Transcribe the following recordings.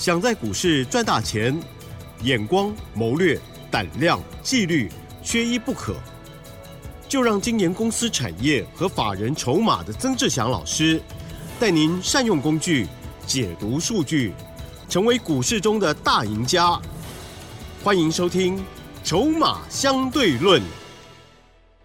想在股市赚大钱，眼光、谋略、胆量、纪律，缺一不可。就让金研公司产业和法人筹码的曾志祥老师，带您善用工具，解读数据，成为股市中的大赢家。欢迎收听《筹码相对论》。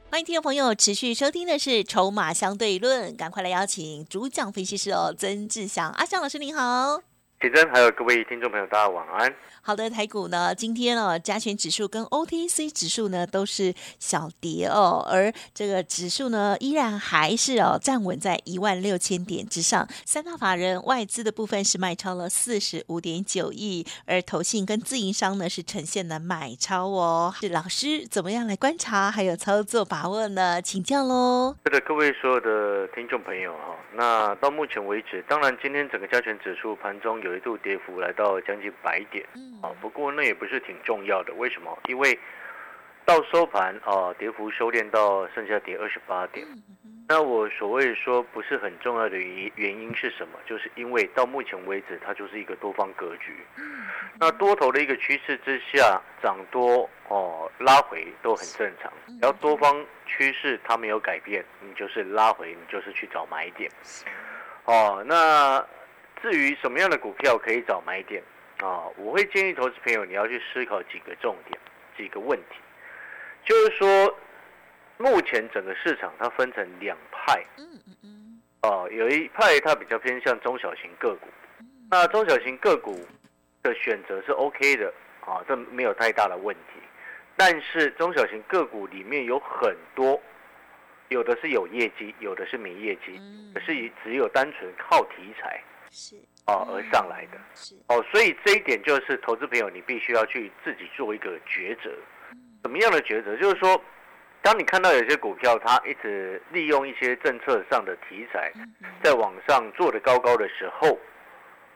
欢迎听众朋友持续收听的是《筹码相对论》，赶快来邀请主讲分析师哦，曾志祥阿祥老师您好。启真，还有各位听众朋友，大家晚安。好的，台股呢，今天哦，加权指数跟 OTC 指数呢都是小跌哦，而这个指数呢依然还是哦站稳在一万六千点之上。三大法人外资的部分是卖超了四十五点九亿，而投信跟自营商呢是呈现了买超哦。是老师怎么样来观察还有操作把握呢？请教喽。是的，各位所有的听众朋友哈，那到目前为止，当然今天整个加权指数盘中有一度跌幅来到将近百点。啊，不过那也不是挺重要的，为什么？因为到收盘啊，跌幅收敛到剩下跌二十八点。那我所谓说不是很重要的原原因是什么？就是因为到目前为止，它就是一个多方格局。那多头的一个趋势之下，涨多哦拉回都很正常。然后多方趋势它没有改变，你就是拉回，你就是去找买点。哦，那至于什么样的股票可以找买点？啊，我会建议投资朋友你要去思考几个重点，几个问题，就是说，目前整个市场它分成两派，嗯嗯嗯，哦，有一派它比较偏向中小型个股，那中小型个股的选择是 OK 的，啊，这没有太大的问题，但是中小型个股里面有很多，有的是有业绩，有的是没业绩，可是只有单纯靠题材，是。哦，而上来的，是哦，所以这一点就是投资朋友，你必须要去自己做一个抉择。什么样的抉择？就是说，当你看到有些股票它一直利用一些政策上的题材，在网上做的高高的时候，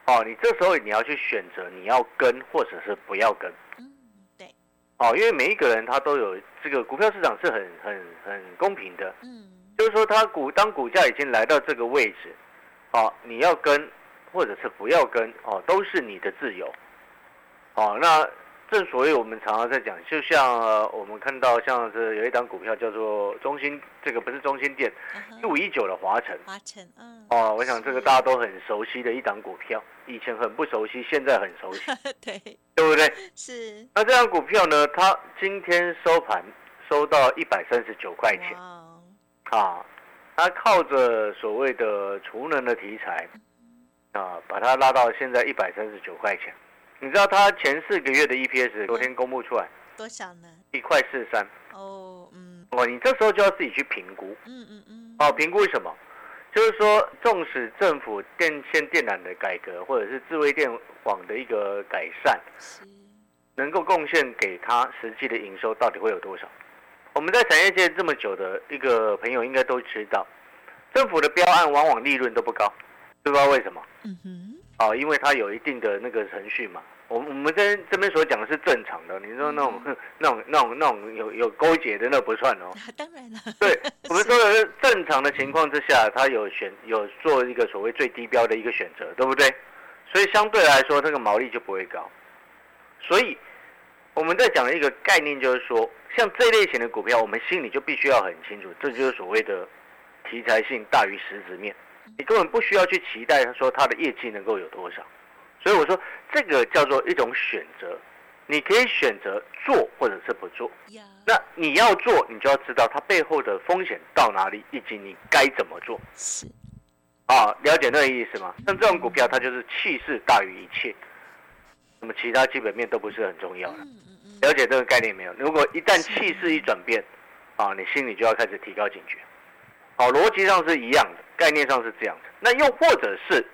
哦，你这时候你要去选择你要跟或者是不要跟。嗯，对。哦，因为每一个人他都有这个股票市场是很很很公平的。嗯，就是说，他股当股价已经来到这个位置，哦，你要跟。或者是不要跟哦，都是你的自由，哦，那正所谓我们常常在讲，就像我们看到像是有一档股票叫做中心，这个不是中心店，一五一九的华晨，华晨，嗯，哦，我想这个大家都很熟悉的一档股票，以前很不熟悉，现在很熟悉，对，对不对？是。那这档股票呢，它今天收盘收到一百三十九块钱，啊，它靠着所谓的储能的题材。啊，把它拉到现在一百三十九块钱，你知道它前四个月的 EPS 昨天公布出来多少呢？一块四三。哦，嗯，哦，你这时候就要自己去评估。嗯嗯嗯。哦，评估什么？就是说，纵使政府电线电缆的改革，或者是智慧电网的一个改善，能够贡献给他实际的营收到底会有多少？我们在产业界这么久的一个朋友应该都知道，政府的标案往往利润都不高。不知道为什么？嗯哼，哦，因为它有一定的那个程序嘛。我我们这这边所讲的是正常的，你说那种那种那种那种有有勾结的那不算哦。当然了。对，我们说的是正常的情况之下，它有选有做一个所谓最低标的一个选择，对不对？所以相对来说，这个毛利就不会高。所以我们在讲的一个概念就是说，像这类型的股票，我们心里就必须要很清楚，这就是所谓的题材性大于实质面。你根本不需要去期待说它的业绩能够有多少，所以我说这个叫做一种选择，你可以选择做或者是不做。那你要做，你就要知道它背后的风险到哪里，以及你该怎么做。是，啊，了解那个意思吗？像这种股票，它就是气势大于一切，那么其他基本面都不是很重要的。了解这个概念没有？如果一旦气势一转变，啊，你心里就要开始提高警觉。好，逻辑上是一样的。概念上是这样的，那又或者是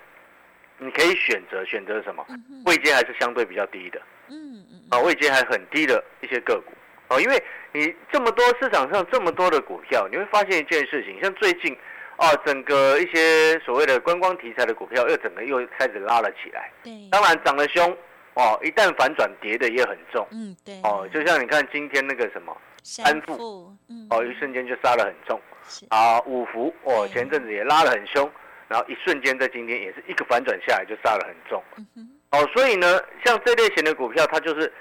你可以选择选择什么？位阶还是相对比较低的，嗯嗯，啊位阶还很低的一些个股。哦，因为你这么多市场上这么多的股票，你会发现一件事情，像最近啊整个一些所谓的观光题材的股票又整个又开始拉了起来，对，当然涨得凶哦，一旦反转跌的也很重，嗯对，哦就像你看今天那个什么安富，嗯哦一瞬间就杀得很重。啊，五福哦，前阵子也拉得很凶，然后一瞬间在今天也是一个反转下来就杀得很重，哦，哦，所以呢，像这类型的股票，它就是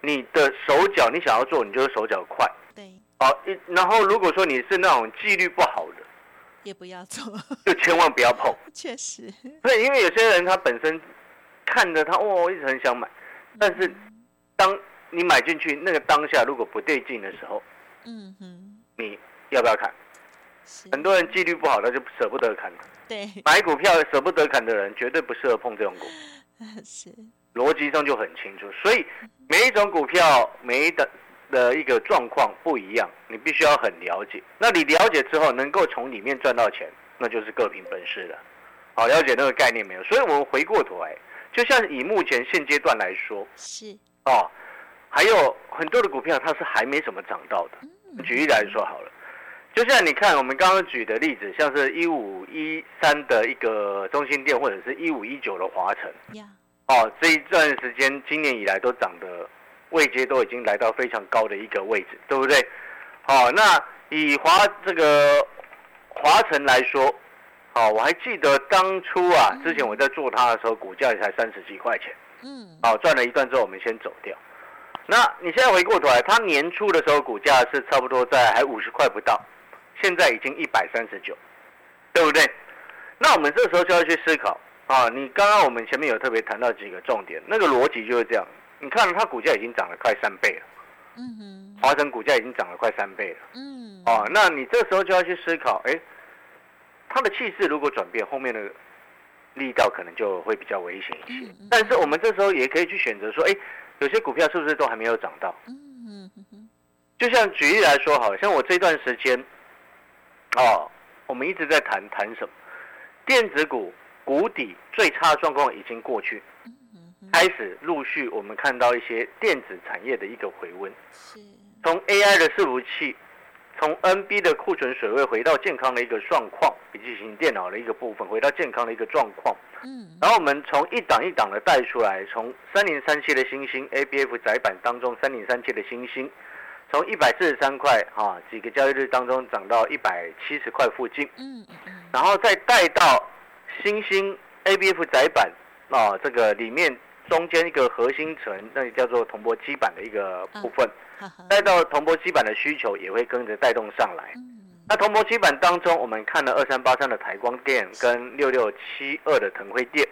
你的手脚，你想要做，你就是手脚快。对，哦，一然后如果说你是那种纪律不好的，也不要做，就千万不要碰。确实，对，因为有些人他本身看着他哦，一直很想买，但是当你买进去那个当下如果不对劲的时候，嗯哼，你要不要砍？是，很多人纪律不好，他就舍不得砍。对，买股票舍不得砍的人，绝对不适合碰这种股。是，逻辑上就很清楚，所以每一种股票每一的的一个状况不一样，你必须要很了解。那你了解之后，能够从里面赚到钱，那就是各凭本事了。好，了解那个概念没有？所以我们回过头来，就像以目前现阶段来说，是，哦，还有很多的股票它是还没怎么涨到的。举例来说好了，就像你看我们刚刚举的例子，像是一五一三的一个中心店，或者是一五一九的华晨。呀，哦，这一段时间今年以来都涨的位阶都已经来到非常高的一个位置，对不对？好、那以华这个华晨来说，哦，我还记得当初啊，之前我在做它的时候，股价也才三十几块钱，嗯，好、赚了一段之后，我们先走掉。那你现在回过头来，它年初的时候股价是差不多在还五十块不到，现在已经一百三十九，对不对？那我们这时候就要去思考啊，你刚刚我们前面有特别谈到几个重点，那个逻辑就是这样。你看它股价已经涨了快三倍了，嗯哼，华晨股价已经涨了快三倍了，嗯，哦，那你这时候就要去思考，哎，它的气势如果转变，后面的力道可能就会比较危险一些。但是我们这时候也可以去选择说，哎，有些股票是不是都还没有涨到？就像举例来说，好像我这段时间，哦，我们一直在谈谈什么？电子股谷底最差的状况已经过去，开始陆续我们看到一些电子产业的一个回温，是，从 AI 的伺服器，从 NB 的库存水位回到健康的一个状况，笔记型电脑的一个部分回到健康的一个状况。嗯，然后我们从一档一档的带出来，从三零三七的星星 ABF 窄板当中，三零三七的星星，从一百四十三块啊几个交易日当中涨到一百七十块附近，嗯嗯然后再带到星星 ABF 窄板啊这个里面中间一个核心层，那个叫做铜箔基板的一个部分，带到铜箔基板的需求也会跟着带动上来。嗯，那铜箔基板当中，我们看了二三八三的台光电跟六六七二的腾辉电，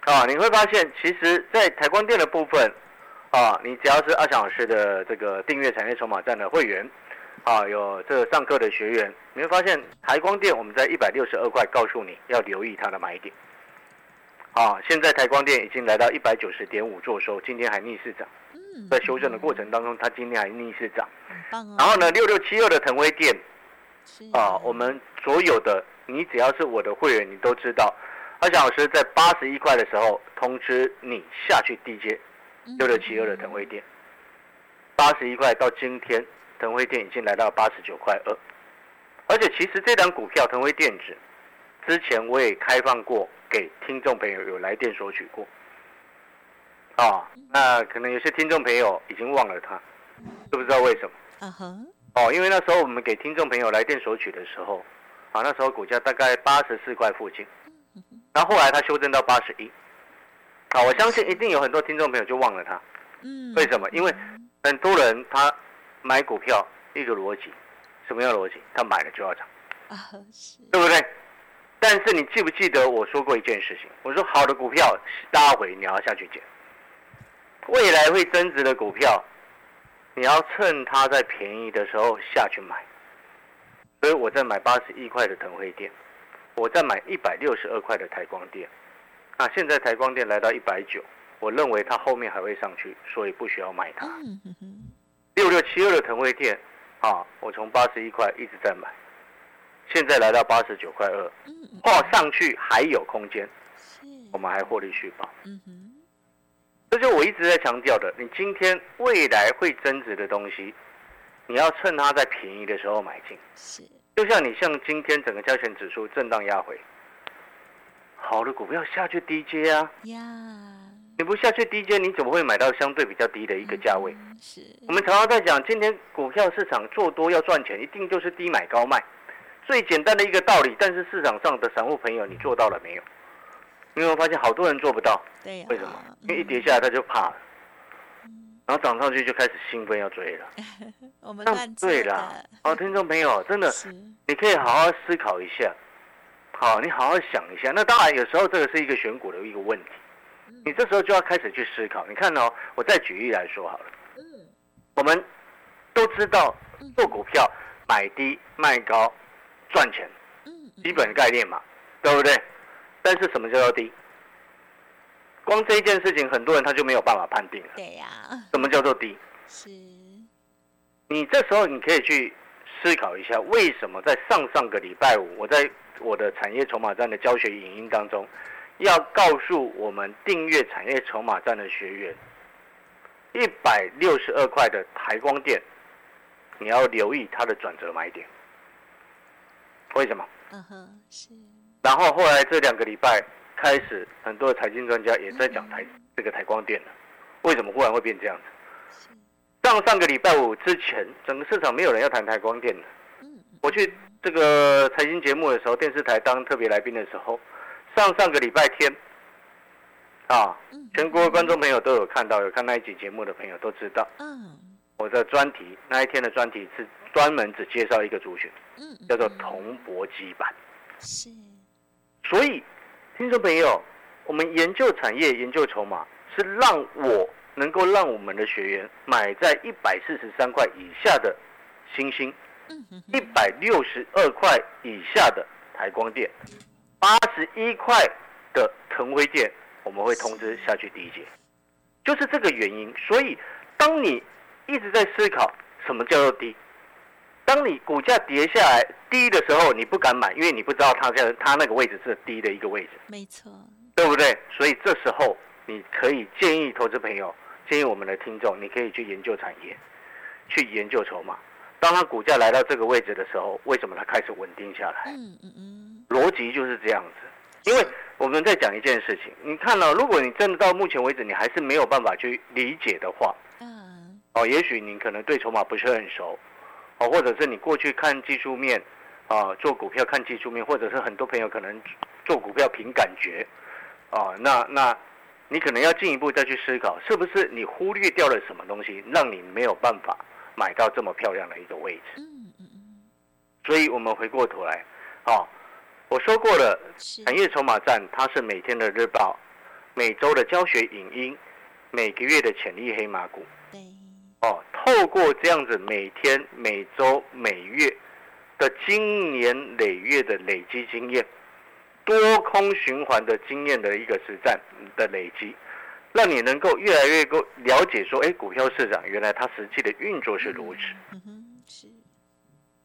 啊，你会发现，其实，在台光电的部分，啊，你只要是阿翔老师的这个订阅产业筹码站的会员，啊，有这个上课的学员，你会发现台光电我们在一百六十二块告诉你要留意它的买点，啊，现在台光电已经来到一百九十点五做收，今天还逆势涨，嗯，在修正的过程当中，它今天还逆势涨，然后呢，六六七二的腾威电。啊，我们所有的你只要是我的会员，你都知道，阿翔老师在八十一块的时候通知你下去低接六六七二的腾威电，八十一块到今天腾威电已经来到八十九块二，而且其实这档股票腾威电子之前我也开放过给听众朋友有来电索取过，啊，那可能有些听众朋友已经忘了他，知不知道为什么？啊哈，哦，因为那时候我们给听众朋友来电索取的时候，啊，那时候股价大概八十四块附近，然后后来它修正到八十一，啊，我相信一定有很多听众朋友就忘了它，嗯，为什么？因为很多人他买股票一个逻辑，什么样的逻辑？他买了就要涨，啊是，对不对？但是你记不记得我说过一件事情？我说好的股票拉回你要下去捡，未来会增值的股票，你要趁它在便宜的时候下去买。所以我在买八十一块的腾辉店，我在买一百六十二块的台光电，那，现在台光电来到一百九，我认为它后面还会上去，所以不需要卖它。六六七二的腾辉店，啊，我从八十一块一直在买，现在来到八十九块二，嗯嗯画上去还有空间，我们还获利续保。嗯哼，这就我一直在强调的，你今天未来会增值的东西，你要趁它在便宜的时候买进。是，就像你像今天整个加权指数震荡压回，好的股票下去低阶啊，呀，你不下去低阶，你怎么会买到相对比较低的一个价位？嗯是，我们常常在讲，今天股票市场做多要赚钱，一定就是低买高卖，最简单的一个道理。但是市场上的散户朋友，你做到了没有？你有没有发现好多人做不到？为什么？因为一跌下来他就怕了，然后涨上去就开始兴奋要追了。我们乱对啦，哦，听众朋友，真的，你可以好好思考一下。好，你好好想一下。那当然，有时候这个是一个选股的一个问题，你这时候就要开始去思考。你看哦，我再举例来说好了。嗯。我们都知道做股票买低卖高赚钱，基本概念嘛，对不对？但是什么叫做低？光这一件事情，很多人他就没有办法判定了。对呀。什么叫做低？是。你这时候你可以去思考一下，为什么在上上个礼拜五，我在我的产业筹码站的教学影音当中，要告诉我们订阅产业筹码站的学员，一百六十二块的台光电，你要留意它的转折买点。为什么？嗯哼，是。然后后来这两个礼拜开始，很多的财经专家也在讲台这个台光电了。为什么忽然会变这样子？上上个礼拜五之前，整个市场没有人要谈台光电的。我去这个财经节目的时候，电视台当特别来宾的时候，上上个礼拜天，啊，全国观众朋友都有看到，有看那一集节目的朋友都知道。嗯。我的专题那一天的专题是专门只介绍一个族群，嗯，叫做铜箔基板。是。所以，听众朋友，我们研究产业、研究筹码，是让我能够让我们的学员买在一百四十三块以下的星星，一百六十二块以下的台光电，八十一块的腾辉电，我们会通知下去第一节，就是这个原因。所以，当你一直在思考什么叫做低。当你股价跌下来低的时候，你不敢买，因为你不知道它在它那个位置是低的一个位置，没错，对不对？所以这时候你可以建议投资朋友，建议我们的听众，你可以去研究产业，去研究筹码。当它股价来到这个位置的时候，为什么它开始稳定下来？嗯嗯嗯，逻辑就是这样子。因为我们在讲一件事情，你看到，如果你真的到目前为止你还是没有办法去理解的话，嗯，哦，也许你可能对筹码不是很熟。哦，或者是你过去看技术面，啊，做股票看技术面，或者是很多朋友可能做股票凭感觉，啊，那那，你可能要进一步再去思考，是不是你忽略掉了什么东西，让你没有办法买到这么漂亮的一个位置？嗯嗯嗯。所以我们回过头来，啊，我说过了，产业筹码站它是每天的日报，每周的教学影音，每个月的潜力黑马股。对。哦，透过这样子每天、每周、每月的经年累月的累积经验，多空循环的经验的一个实战的累积，让你能够越来越够了解说，哎，股票市场原来它实际的运作是如此。嗯哼，是。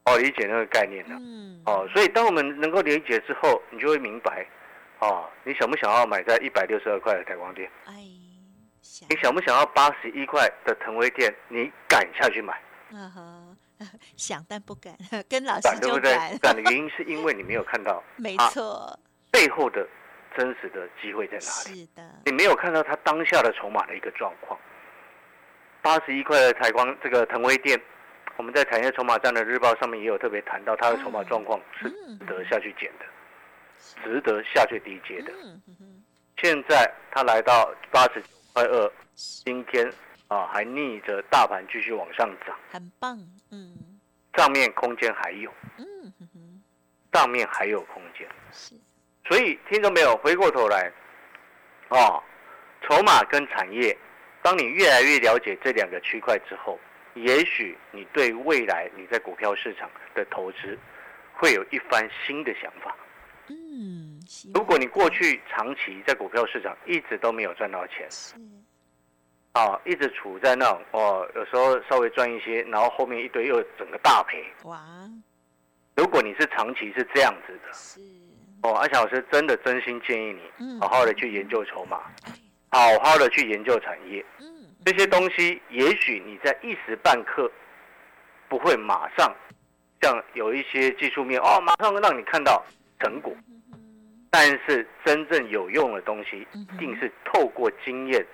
哦，理解那个概念了。嗯。哦，所以当我们能够理解之后，你就会明白，哦，你想不想要买在一百六十二块的台光电？哎。你想不想要八十一块的腾威店？你敢下去买？嗯哼，想但不敢，跟老师就敢。敢的 原因是因为你没有看到，没错，背后的真实的机会在哪里？是的，你没有看到他当下的筹码的一个状况。八十一块的采光这个腾威店，我们在产业筹码站的日报上面也有特别谈到，它的筹码状况是值得下去捡的，值得下去低阶的。现在它来到八十。二二，今天啊还逆着大盘继续往上涨，很棒，嗯，上面空间还有，嗯哼哼，上面还有空间，是，所以听众没有回过头来，哦，筹码跟产业，当你越来越了解这两个区块之后，也许你对未来你在股票市场的投资会有一番新的想法，嗯。如果你过去长期在股票市场一直都没有赚到钱，是，啊，一直处在那种哦，有时候稍微赚一些，然后后面一堆又整个大赔。哇！如果你是长期是这样子的，是，哦，阿强老师真的真心建议你，好好的去研究筹码，好好的去研究产业，嗯，这些东西也许你在一时半刻不会马上，像有一些技术面哦，马上让你看到成果。但是真正有用的东西，一定是透过经验、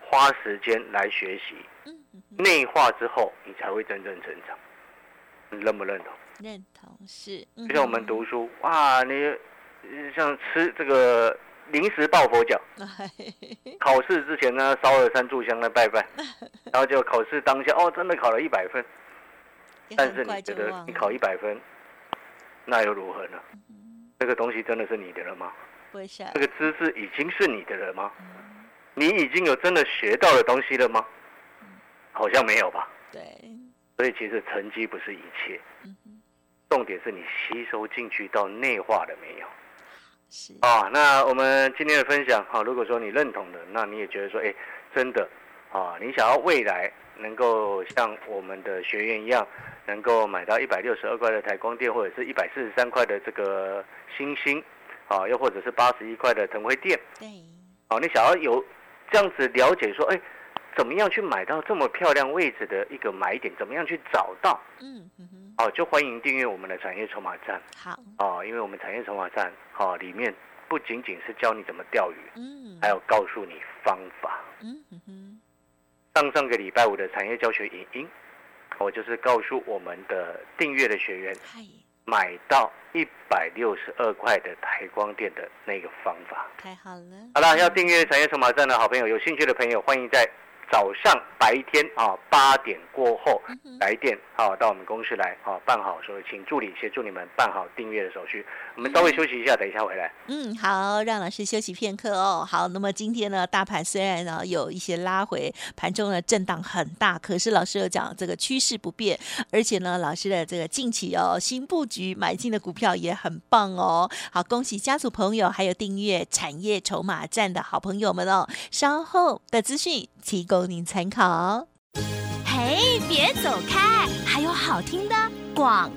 花时间来学习、内化之后，你才会真正成长。你认不认同？认同是。就像我们读书，哇，你像吃这个临时抱佛脚，考试之前呢烧了三炷香来拜拜，然后就考试当下哦真的考了一百分，但是你觉得你考一百分，那又如何呢？这个东西真的是你的了吗？这个知识已经是你的了吗？你已经有真的学到的东西了吗？好像没有吧。对。所以其实成绩不是一切，重点是你吸收进去到内化了没有？是。啊，那我们今天的分享哈，如果说你认同的，那你也觉得说，哎，真的啊，你想要未来能够像我们的学员一样，能够买到一百六十二块的台光电，或者是一百四十三块的这个星星。啊，又或者是八十一块的腾辉店，对，哦，你想要有这样子了解说，哎，怎么样去买到这么漂亮位置的一个买点？怎么样去找到？嗯嗯哼，哦，就欢迎订阅我们的产业筹码站。好，哦，因为我们产业筹码站，哦，里面不仅仅是教你怎么钓鱼，嗯，还有告诉你方法。嗯嗯哼，上上个礼拜五的产业教学影音，我就是告诉我们的订阅的学员。买到一百六十二块的台光电的那个方法，太好了。好了，要订阅产业筹码站的好朋友，有兴趣的朋友，欢迎在。早上白天啊八点过后来电啊到我们公司来啊办好，所以请助理协助你们办好订阅的手续。我们稍微休息一下，等一下回来。嗯，好，让老师休息片刻哦。好，那么今天呢，大盘虽然呢有一些拉回，盘中的震荡很大，可是老师有讲这个趋势不变，而且呢，老师的这个近期哦新布局买进的股票也很棒哦。好，恭喜家族朋友还有订阅产业筹码站的好朋友们哦。稍后的资讯提供。供您参考。嘿，别走开，还有好听的广。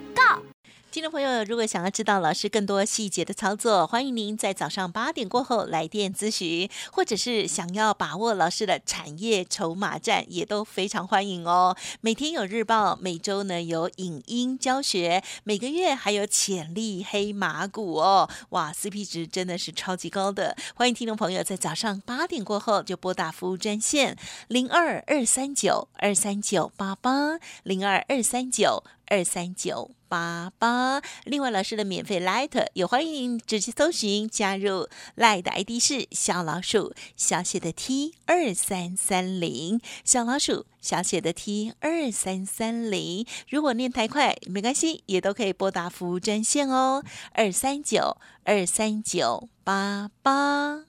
听众朋友，如果想要知道老师更多细节的操作，欢迎您在早上八点过后来电咨询，或者是想要把握老师的产业筹码战，也都非常欢迎哦。每天有日报，每周呢有影音教学，每个月还有潜力黑马股哦。哇，CP 值真的是超级高的。欢迎听众朋友在早上八点过后就拨打服务专线零二二三九二三九八八零二二三九。二三九八八，另外老师的免费 Light 也欢迎您直接搜寻加入 Light 的 ID 是小老鼠小写的 T 二三三零，小老鼠小写的 T 二三三零。如果念太快没关系，也都可以拨打服务专线哦，二三九二三九八八。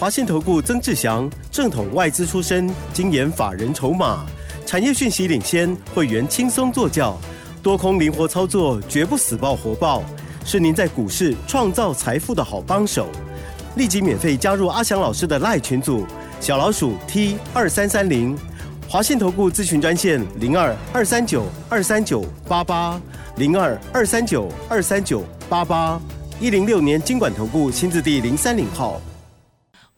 华信投顾曾志祥，正统外资出身，精研法人筹码。产业讯息领先，会员轻松做教，多空灵活操作，绝不死爆活爆，是您在股市创造财富的好帮手。立即免费加入阿翔老师的赖群组，小老鼠 T 二三三零，华信投顾咨询专线零二二三九二三九八八零二二三九二三九八八一零六年经管投顾新字第零三零号。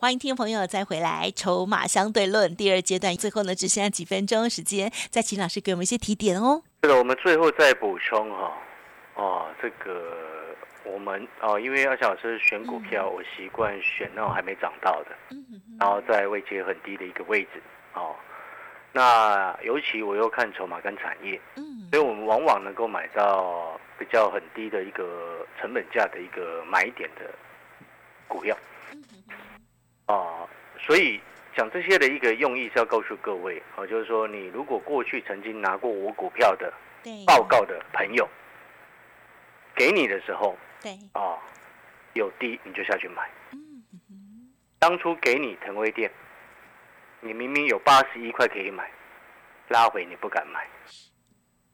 欢迎听众朋友再回来，筹码相对论第二阶段，最后呢只剩下几分钟时间，再请老师给我们一些提点哦。是的，我们最后再补充哈，哦，这个我们哦，因为阿小老师选股票，我习惯选那种还没涨到的，然后在位阶很低的一个位置哦。那尤其我又看筹码跟产业，嗯，所以我们往往能够买到比较很低的一个成本价的一个买点的股票。啊，所以讲这些的一个用意是要告诉各位，啊，就是说你如果过去曾经拿过我股票的报告的朋友，给你的时候，对，啊，有低你就下去买。嗯当初给你腾威店，你明明有八十一块可以买，拉回你不敢买，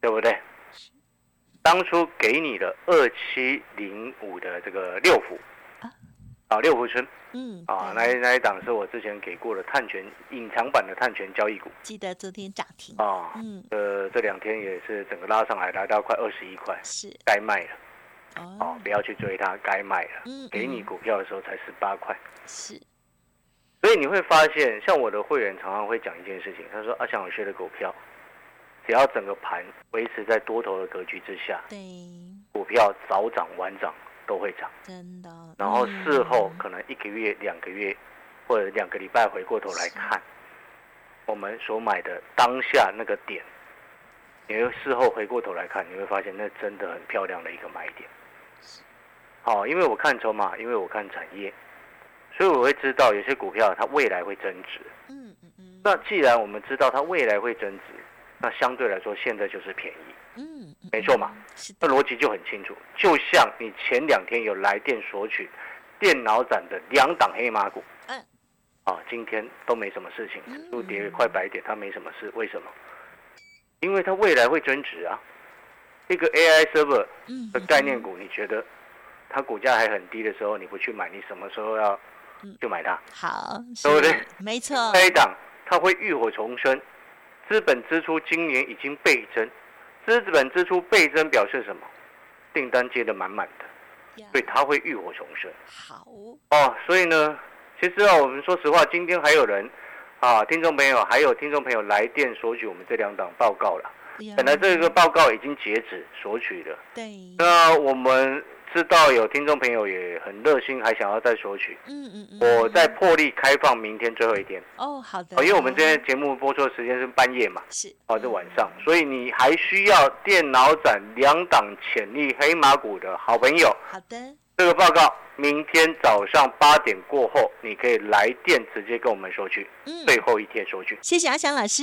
对不对？当初给你的二七零五的这个六福。啊，六福村，嗯，啊，那那一档是我之前给过的探权隐藏版的探权交易股，记得昨天涨停啊，嗯，呃，这两天也是整个拉上来，来到快二十一块，是该卖了，哦，不要去追它，该卖了，嗯，给你股票的时候才十八块，是，所以你会发现，像我的会员常常会讲一件事情，他说阿强我学的股票，只要整个盘维持在多头的格局之下，对，股票早涨晚涨。都会涨，真的。然后事后可能一个月、两个月，或者两个礼拜回过头来看，我们所买的当下那个点，你会事后回过头来看，你会发现那真的很漂亮的一个买点。好，因为我看筹码，因为我看产业，所以我会知道有些股票它未来会增值。嗯嗯嗯。那既然我们知道它未来会增值，那相对来说现在就是便宜。嗯，没错嘛。那逻辑就很清楚。就像你前两天有来电索取电脑展的两档黑马股，嗯，啊，今天都没什么事情，指数跌快百点，它没什么事。为什么？因为它未来会增值啊。一个 AI server 的概念股，你觉得它股价还很低的时候，你不去买，你什么时候要就买它？好，对不对？没错。A 档它会浴火重生，资本支出今年已经倍增，资本支出倍增表示什么？订单接的满满的，所以它会浴火重生。好哦，所以呢，其实啊，我们说实话，今天还有人啊，听众朋友还有听众朋友来电索取我们这两档报告了。本来这个报告已经截止索取了，对。那我们知道有听众朋友也很热心，还想要再索取。嗯嗯嗯。我在破例开放明天最后一天。哦，好的。哦，因为我们今天节目播出的时间是半夜嘛。是。哦，是晚上，所以你还需要电脑展两档潜力黑马股的好朋友。好的。这个报告明天早上八点过后，你可以来电直接跟我们索取。嗯。最后一天索取。谢谢阿翔老师。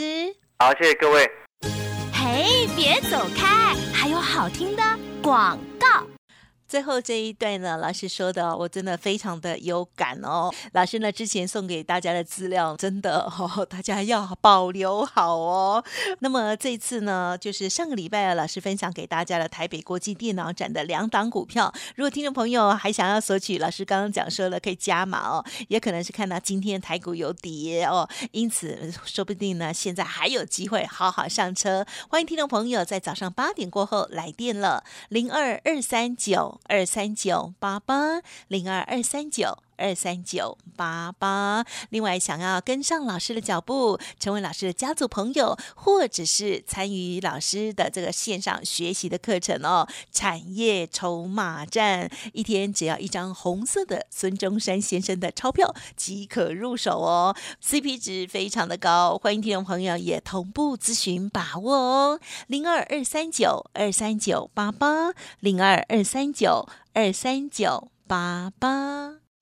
好，谢谢各位。嘿，别走开！还有好听的广告。最后这一段呢，老师说的，我真的非常的有感哦。老师呢之前送给大家的资料，真的哦，大家要保留好哦。那么这次呢，就是上个礼拜啊老师分享给大家的台北国际电脑展的两档股票。如果听众朋友还想要索取，老师刚刚讲说了可以加码哦，也可能是看到今天台股有跌哦，因此说不定呢，现在还有机会好好上车。欢迎听众朋友在早上八点过后来电了，零二二三九。二三九八八零二二三九。二三九八八。另外，想要跟上老师的脚步，成为老师的家族朋友，或者是参与老师的这个线上学习的课程哦，产业筹码战，一天只要一张红色的孙中山先生的钞票即可入手哦，CP 值非常的高，欢迎听众朋友也同步咨询把握哦，零二二三九二三九八八零二二三九。二三九八八。